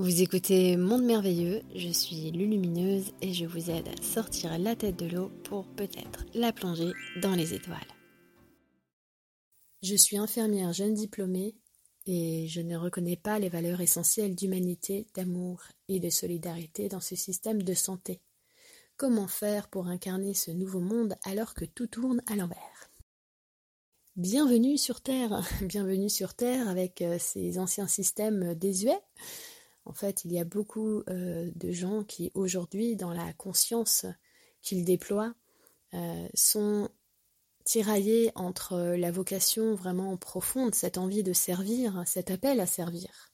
Vous écoutez Monde Merveilleux, je suis Lulumineuse et je vous aide à sortir la tête de l'eau pour peut-être la plonger dans les étoiles. Je suis infirmière jeune diplômée et je ne reconnais pas les valeurs essentielles d'humanité, d'amour et de solidarité dans ce système de santé. Comment faire pour incarner ce nouveau monde alors que tout tourne à l'envers? Bienvenue sur Terre, bienvenue sur Terre avec euh, ces anciens systèmes désuets en fait, il y a beaucoup euh, de gens qui aujourd'hui, dans la conscience qu'ils déploient, euh, sont tiraillés entre la vocation vraiment profonde, cette envie de servir, cet appel à servir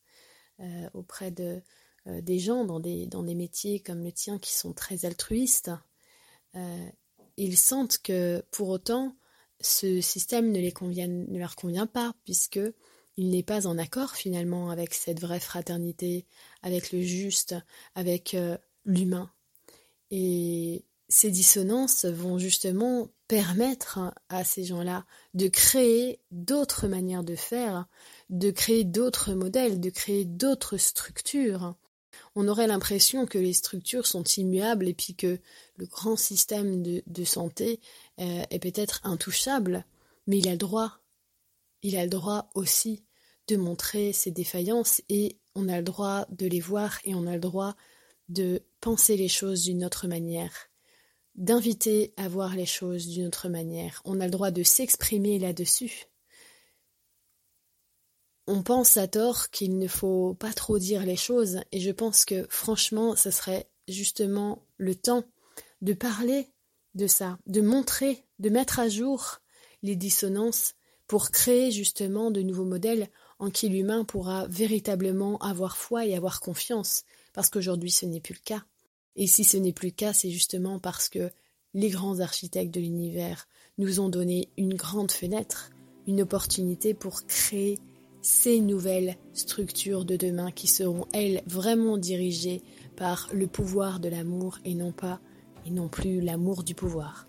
euh, auprès de, des gens dans des, métiers comme le tien qui sont très altruistes. ils sentent que pour autant, ce système ne leur convient pas, puisque il n'est pas en accord finalement avec cette vraie fraternité, avec le juste, avec euh, l'humain. Et ces dissonances vont justement permettre à ces gens-là de créer d'autres manières de faire, de créer d'autres modèles, de créer d'autres structures. On aurait l'impression que les structures sont immuables et puis que le grand système de, santé euh, est peut-être intouchable, mais il a le droit. Il a le droit aussi de montrer ses défaillances et on a le droit de les voir et on a le droit de penser les choses d'une autre manière, d'inviter à voir les choses d'une autre manière. On a le droit de s'exprimer là-dessus. On pense à tort qu'il ne faut pas trop dire les choses et je pense que franchement ce serait justement le temps de parler de ça, de montrer, de mettre à jour les dissonances pour créer justement de nouveaux modèles en qui l'humain pourra véritablement avoir foi et avoir confiance, parce qu'aujourd'hui ce n'est plus le cas. Et si ce n'est plus le cas, c'est justement parce que les grands architectes de l'univers nous ont donné une grande fenêtre, une opportunité pour créer ces nouvelles structures de demain qui seront, elles, vraiment dirigées par le pouvoir de l'amour et non pas, et non plus l'amour du pouvoir.